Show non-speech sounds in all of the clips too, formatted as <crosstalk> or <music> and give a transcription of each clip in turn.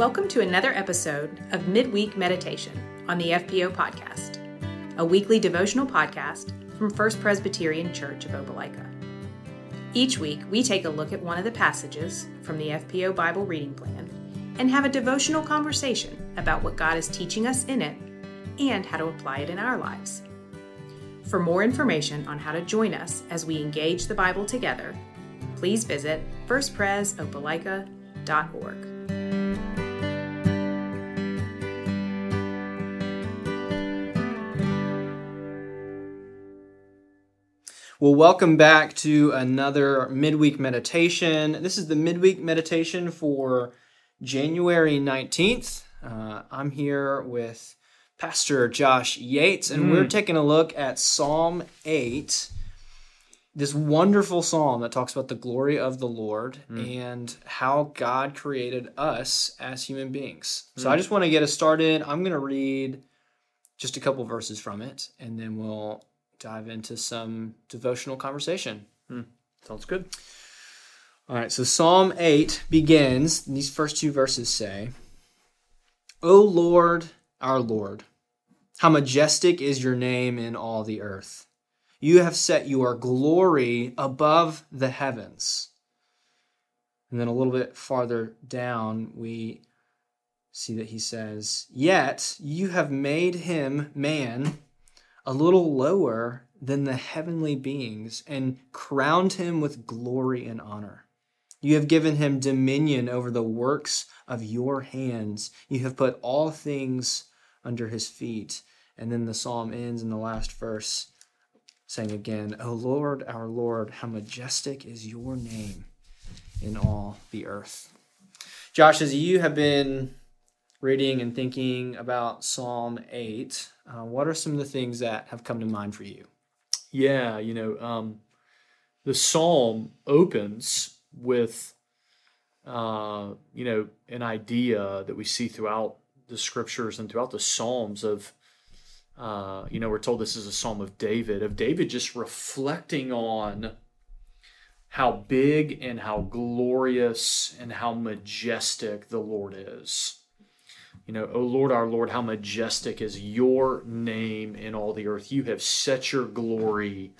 Welcome to another episode of Midweek Meditation on the FPO Podcast, a weekly devotional podcast from First Presbyterian Church of Opelika. Each week, we take a look at one of the passages from the FPO Bible reading plan and have a devotional conversation about what God is teaching us in it and how to apply it in our lives. For more information on how to join us as we engage the Bible together, please visit firstpresopelika.org. Well, welcome back to another midweek meditation. This is the midweek meditation for January 19th. Uh, I'm here with Pastor Josh Yates, and mm. we're taking a look at Psalm 8, this wonderful psalm that talks about the glory of the Lord mm. and how God created us as human beings. So I just want to get us started. I'm going to read just a couple verses from it, and then we'll dive into some devotional conversation. Hmm. Sounds good. All right, so Psalm 8 begins, these first two verses say, O Lord, our Lord, how majestic is your name in all the earth. You have set your glory above the heavens. And then a little bit farther down, we see that he says, Yet you have made him, man, a little lower than the heavenly beings and crowned him with glory and honor. You have given him dominion over the works of your hands. You have put all things under his feet. And then the psalm ends in the last verse saying again, O Lord, our Lord, how majestic is your name in all the earth. Josh, as you have been reading and thinking about Psalm 8, uh, what are some of the things that have come to mind for you? Yeah, you know, um, the Psalm opens with, uh, you know, an idea that we see throughout the scriptures and throughout the Psalms of, uh, you know, we're told this is a Psalm of David, of David just reflecting on how big and how glorious and how majestic the Lord is. You know, O Lord, our Lord, how majestic is your name in all the earth. You have set your glory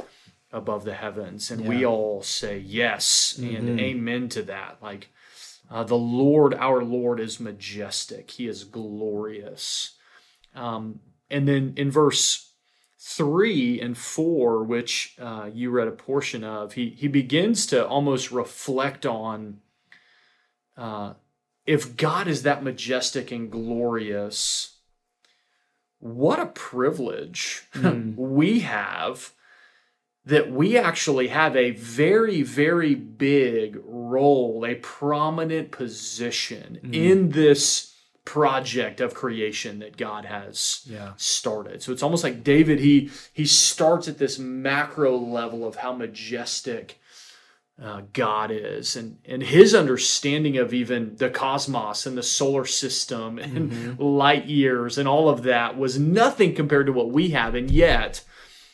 above the heavens. And yeah. we all say yes mm-hmm. and amen to that. Like, uh, the Lord, our Lord, is majestic. He is glorious. Um, and then in verse three and four, which uh, you read a portion of, he he begins to almost reflect on uh, if God is that majestic and glorious, what a privilege mm. <laughs> we have that we actually have a very, very big role, a prominent position mm. in this project of creation that God has yeah. started. So it's almost like David, he he starts at this macro level of how majestic uh, God is and, and his understanding of even the cosmos and the solar system and mm-hmm. light years and all of that was nothing compared to what we have. And yet,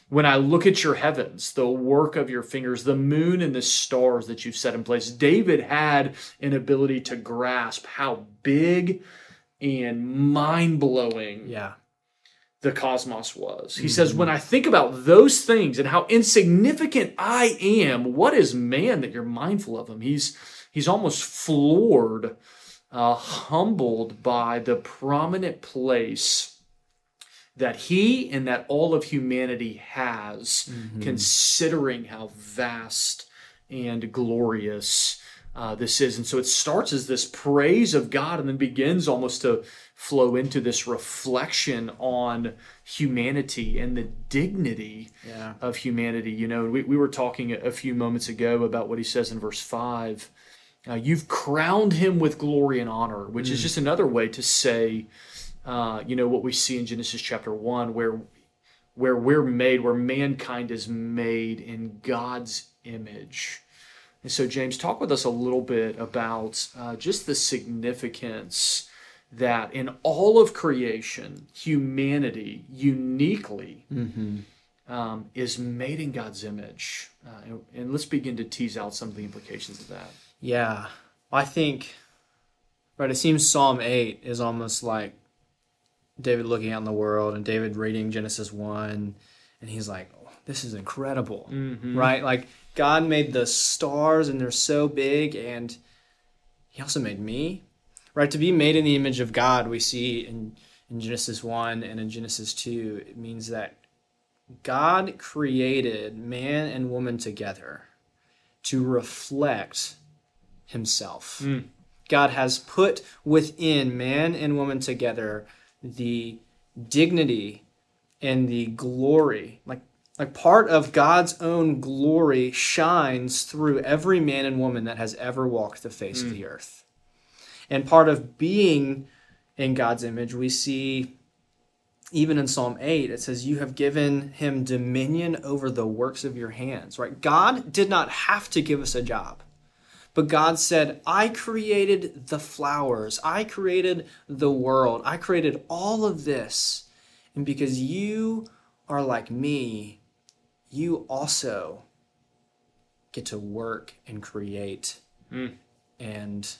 when I look at your heavens, the work of your fingers, the moon and the stars that you've set in place, David had an ability to grasp how big and mind blowing yeah the cosmos was. He mm-hmm. says, When I think about those things and how insignificant I am, what is man that you're mindful of him? He's he's almost floored, uh, humbled by the prominent place that he and that all of humanity has, mm-hmm. considering how vast and glorious uh, this is. And so it starts as this praise of God and then begins almost to flow into this reflection on humanity and the dignity yeah. of humanity. You know, we, we were talking a few moments ago about what he says in verse 5. Uh, you've crowned him with glory and honor, which mm. is just another way to say, uh, you know, what we see in Genesis chapter 1, where where we're made, where mankind is made in God's image. And so, James, talk with us a little bit about uh, just the significance that in all of creation, humanity uniquely mm-hmm. um, is made in God's image. Uh, and, and, let's begin to tease out some of the implications of that. Yeah. I think Right. It seems Psalm 8 is almost like David looking out in the world and David reading Genesis 1, and he's like, this is incredible. Mm-hmm. Right? Like, God made the stars and they're so big, and He also made me. Right? To be made in the image of God, we see in, in Genesis 1 and in Genesis 2, it means that God created man and woman together to reflect Himself. Mm. God has put within man and woman together the dignity and the glory. Like like part of God's own glory shines through every man and woman that has ever walked the face of mm. the earth. And part of being in God's image, we see even in Psalm 8, it says, You have given him dominion over the works of your hands, right? God did not have to give us a job. But God said, I created the flowers, I created the world, I created all of this. And because you are like me, you also get to work and create Mm. and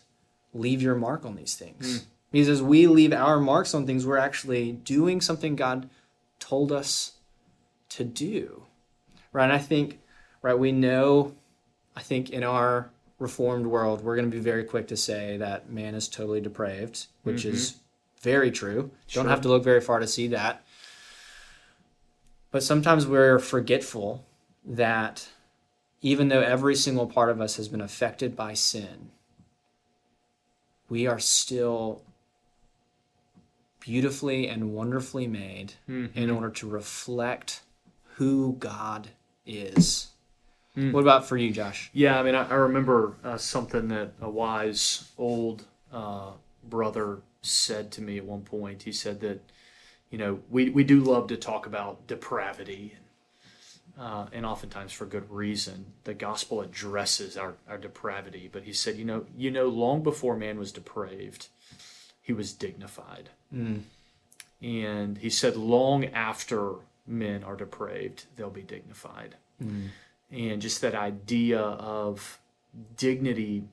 leave your mark on these things. Because as we leave our marks on things, we're actually doing something God told us to do. Right? And I think, right, we know, I think in our reformed world, we're going to be very quick to say that man is totally depraved, which is very true. Sure. Don't have to look very far to see that. But sometimes we're forgetful that even though every single part of us has been affected by sin, we are still beautifully and wonderfully made in order to reflect who God is. What about for you, Josh? Yeah, I mean, I, I remember uh, something that a wise old uh, brother said to me at one point. He said that, you know, we, we do love to talk about depravity, and, uh, and oftentimes for good reason. The gospel addresses our, our depravity, but he said, you know, you know, long before man was depraved, he was dignified, and he said, long after men are depraved, they'll be dignified and just that idea of dignity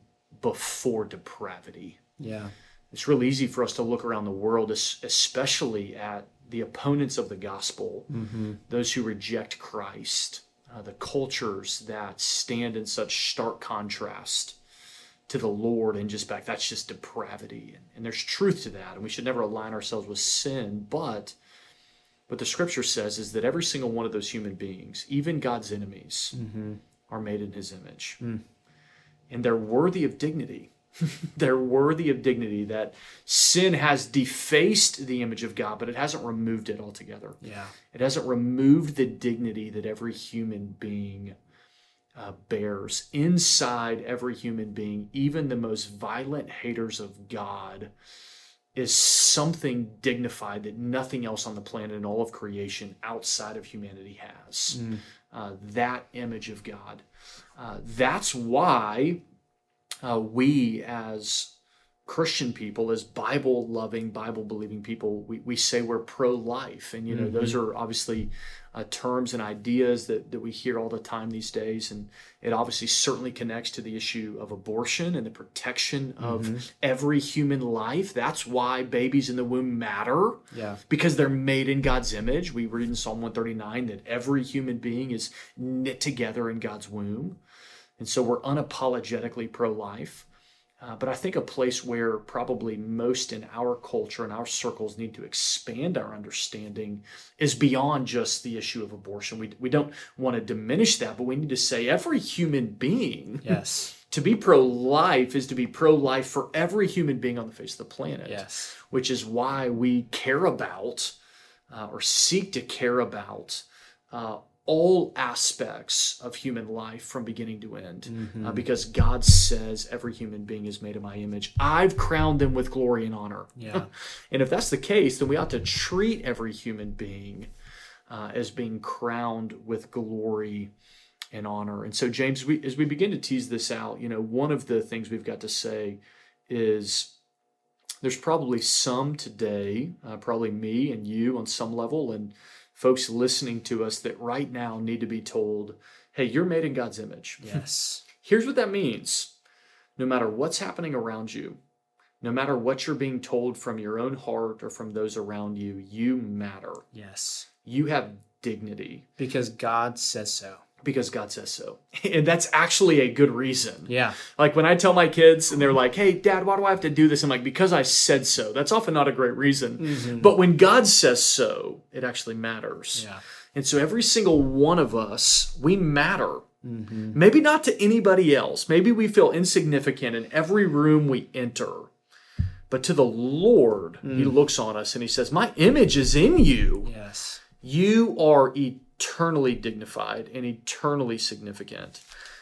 before depravity. Yeah. It's real easy for us to look around the world, especially at the opponents of the gospel, mm-hmm. those who reject Christ, uh, the cultures that stand in such stark contrast to the Lord, and just back, that's just depravity. And, and there's truth to that, and we should never align ourselves with sin, but what the scripture says is that every single one of those human beings, even God's enemies, mm-hmm. are made in his image. Mm. And they're worthy of dignity. <laughs> they're worthy of dignity that sin has defaced the image of God, but it hasn't removed it altogether. Yeah. It hasn't removed the dignity that every human being uh, bears. Inside every human being, even the most violent haters of God, is something dignified that nothing else on the planet and all of creation outside of humanity has. Uh, that image of God. Uh, that's why uh, we, as Christian people, as Bible loving, Bible believing people, we, we say we're pro life. And, you know, those are obviously uh, terms and ideas that, that we hear all the time these days. And it obviously certainly connects to the issue of abortion and the protection of every human life. That's why babies in the womb matter Yeah. because they're made in God's image. We read in Psalm 139 that every human being is knit together in God's womb. And so we're unapologetically pro life. Uh, but I think a place where probably most in our culture and our circles need to expand our understanding is beyond just the issue of abortion. We, we don't want to diminish that, but we need to say every human being Yes. <laughs> to be pro life is to be pro life for every human being on the face of the planet Yes. which is why we care about uh, or seek to care about uh, all aspects of human life from beginning to end. Uh, because God says every human being is made in my image. I've crowned them with glory and honor. Yeah. <laughs> and if that's the case, then we ought to treat every human being uh, as being crowned with glory and honor. And so, James, we, as we begin to tease this out, you know, one of the things we've got to say is there's probably some today, uh, probably me and you on some level, and folks listening to us that right now need to be told, hey, you're made in God's image. Yes. <laughs> Here's what that means no matter what's happening around you, no matter what you're being told from your own heart or from those around you, you matter. Yes. You have dignity Because God says so. Because God says so. <laughs> And that's actually a good reason. Yeah. Like when I tell my kids and they're like, hey, dad, why do I have to do this? I'm like, because I said so. That's often not a great reason. Mm-hmm. But when God says so, it actually matters. Yeah. And so every single one of us, we matter. Mm-hmm. Maybe not to anybody else. Maybe we feel insignificant in every room we enter. But to the Lord, He mm. looks on us and He says, My image is in you. Yes. You are eternally dignified and eternally significant.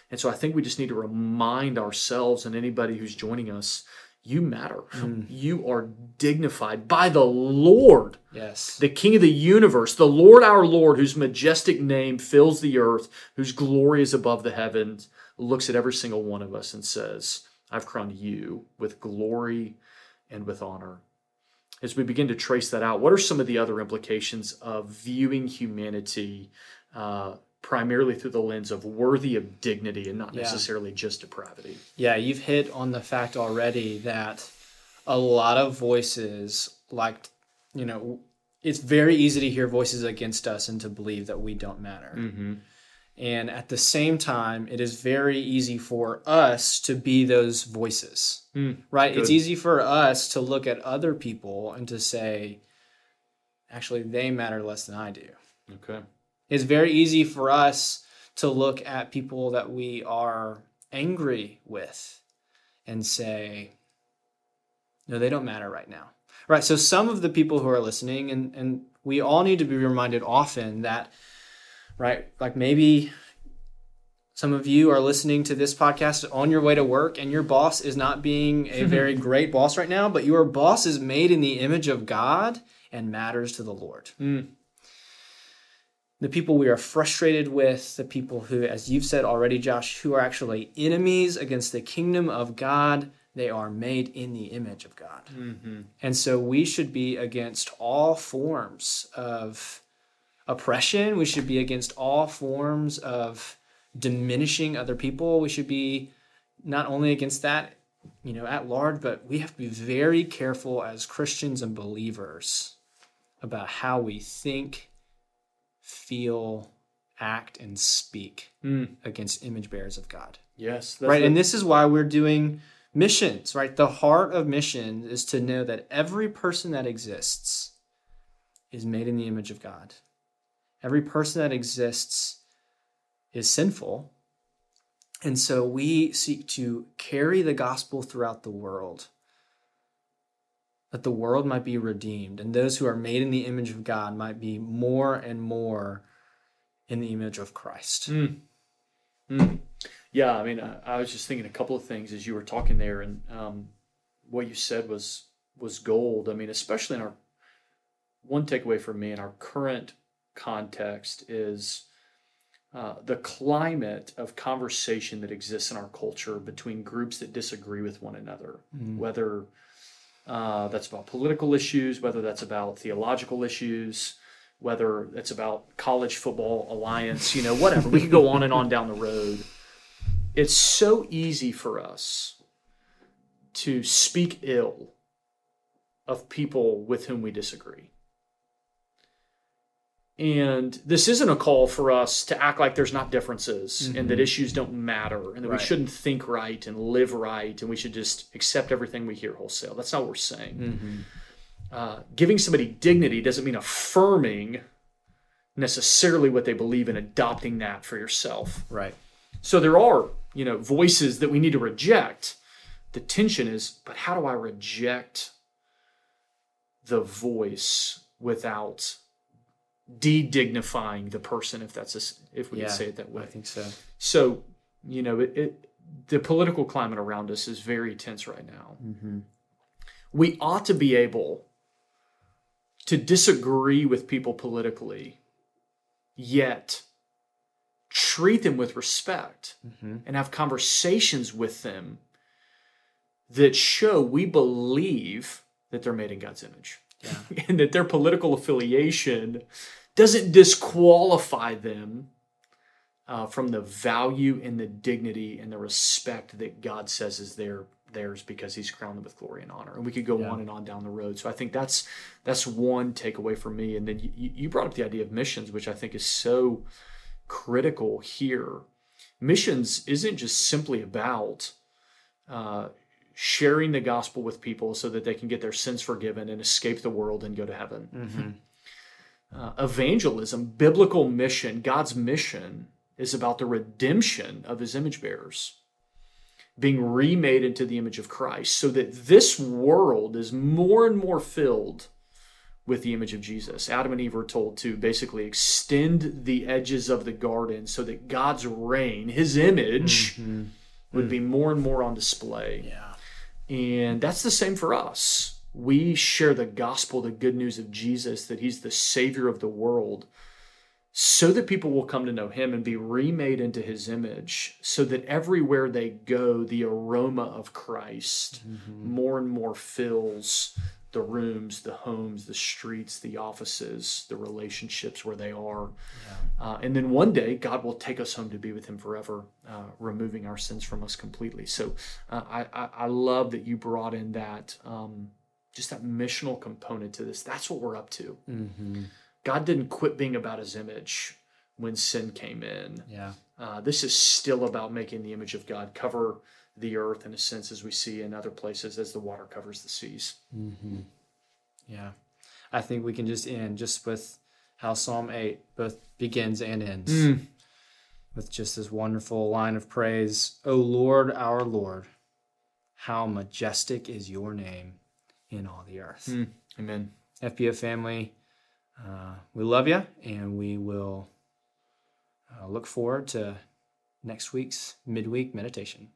And so I think we just need to remind ourselves and anybody who's joining us you matter. Mm. You are dignified by the Lord Yes. the King of the universe, the Lord our Lord, whose majestic name fills the earth, whose glory is above the heavens, looks at every single one of us and says, I've crowned you with glory and with honor. As we begin to trace that out, what are some of the other implications of viewing humanity uh, primarily through the lens of worthy of dignity and not Yeah. necessarily just depravity? Yeah, you've hit on the fact already that a lot of voices, like, you know, it's very easy to hear voices against us and to believe that we don't matter. Mm-hmm. And at the same time, it is very easy for us to be those voices, Mm, right? It's easy for us to look at other people and to say, actually, they matter less than I do. Okay. It's very easy for us to look at people that we are angry with and say, no, they don't matter right now. Right. So some of the people who are listening, and, and we all need to be reminded often that, right, like maybe some of you are listening to this podcast on your way to work and your boss is not being a <laughs> very great boss right now, but your boss is made in the image of God and matters to the Lord Mm. the people we are frustrated with, the people who, as you've said already, Josh, who are actually enemies against the kingdom of God, they are made in the image of God. Mm-hmm. And so we should be against all forms of oppression. We should be against all forms of diminishing other people. We should be not only against that, you know, at large, but we have to be very careful as Christians and believers about how we think, feel, act, and speak Mm. against image bearers of God Yes. Right and this is why we're doing missions right the heart of mission is to know that every person that exists is made in the image of god every person that exists is sinful and so we seek to carry the gospel throughout the world that the world might be redeemed and those who are made in the image of god might be more and more in the image of christ Mm. Mm. Yeah, I mean, I, I was just thinking a couple of things as you were talking there, and um, what you said was was gold. I mean, especially in our one takeaway for me in our current context is uh, the climate of conversation that exists in our culture between groups that disagree with one another, Mm. whether uh, that's about political issues, whether that's about theological issues, whether it's about college football alliance, you know, whatever. we could go on and on down the road. It's so easy for us to speak ill of people with whom we disagree. And this isn't a call for us to act like there's not differences and that issues don't matter and that Right. we shouldn't think right and live right and we should just accept everything we hear wholesale. That's not what we're saying Mhm. uh, giving somebody dignity doesn't mean affirming necessarily what they believe and adopting that for yourself. right So there are, you know, voices that we need to reject. The tension is, but how do I reject the voice without de-dignifying the person, if that's a if we Yeah, can say it that way? i think so So, you know, it, it the political climate around us is very tense right now. mm-hmm. We ought to be able to disagree with people politically, yet treat them with respect Mm-hmm. and have conversations with them that show we believe that they're made in God's image Yeah. <laughs> and that their political affiliation doesn't disqualify them uh, from the value and the dignity and the respect that God says is their theirs because he's crowned them with glory and honor. And we could go Yeah. on and on down the road. So I think that's that's one takeaway for me. And then you, you brought up the idea of missions, which I think is so critical here. Missions isn't just simply about uh, sharing the gospel with people so that they can get their sins forgiven and escape the world and go to heaven. Mm-hmm. Uh, evangelism, biblical mission, God's mission is about the redemption of his image bearers, being remade into the image of Christ, so that this world is more and more filled with the image of Jesus. Adam and Eve were told to basically extend the edges of the garden so that God's reign, his image, would be more and more on display. Yeah. And that's the same for us. We share the gospel, the good news of Jesus, that he's the savior of the world, so that people will come to know him and be remade into his image, so that everywhere they go, the aroma of Christ more and more fills the rooms, the homes, the streets, the offices, the relationships where they are. Uh, and then one day, God will take us home to be with Him forever, uh, removing our sins from us completely. So uh, I, I, I love that you brought in that, um, just that missional component to this. That's what we're up to. Mm-hmm. God didn't quit being about His image when sin came in. Yeah. Uh, this is still about making the image of God cover the earth in a sense as we see in other places as the water covers the seas. Mm-hmm. Yeah. I think we can just end just with how Psalm 8 both begins and ends with just this wonderful line of praise. O Lord, our Lord, how majestic is your name in all the earth. Mm. Amen. FPO family, uh, we love you and we will uh, look forward to next week's midweek meditation.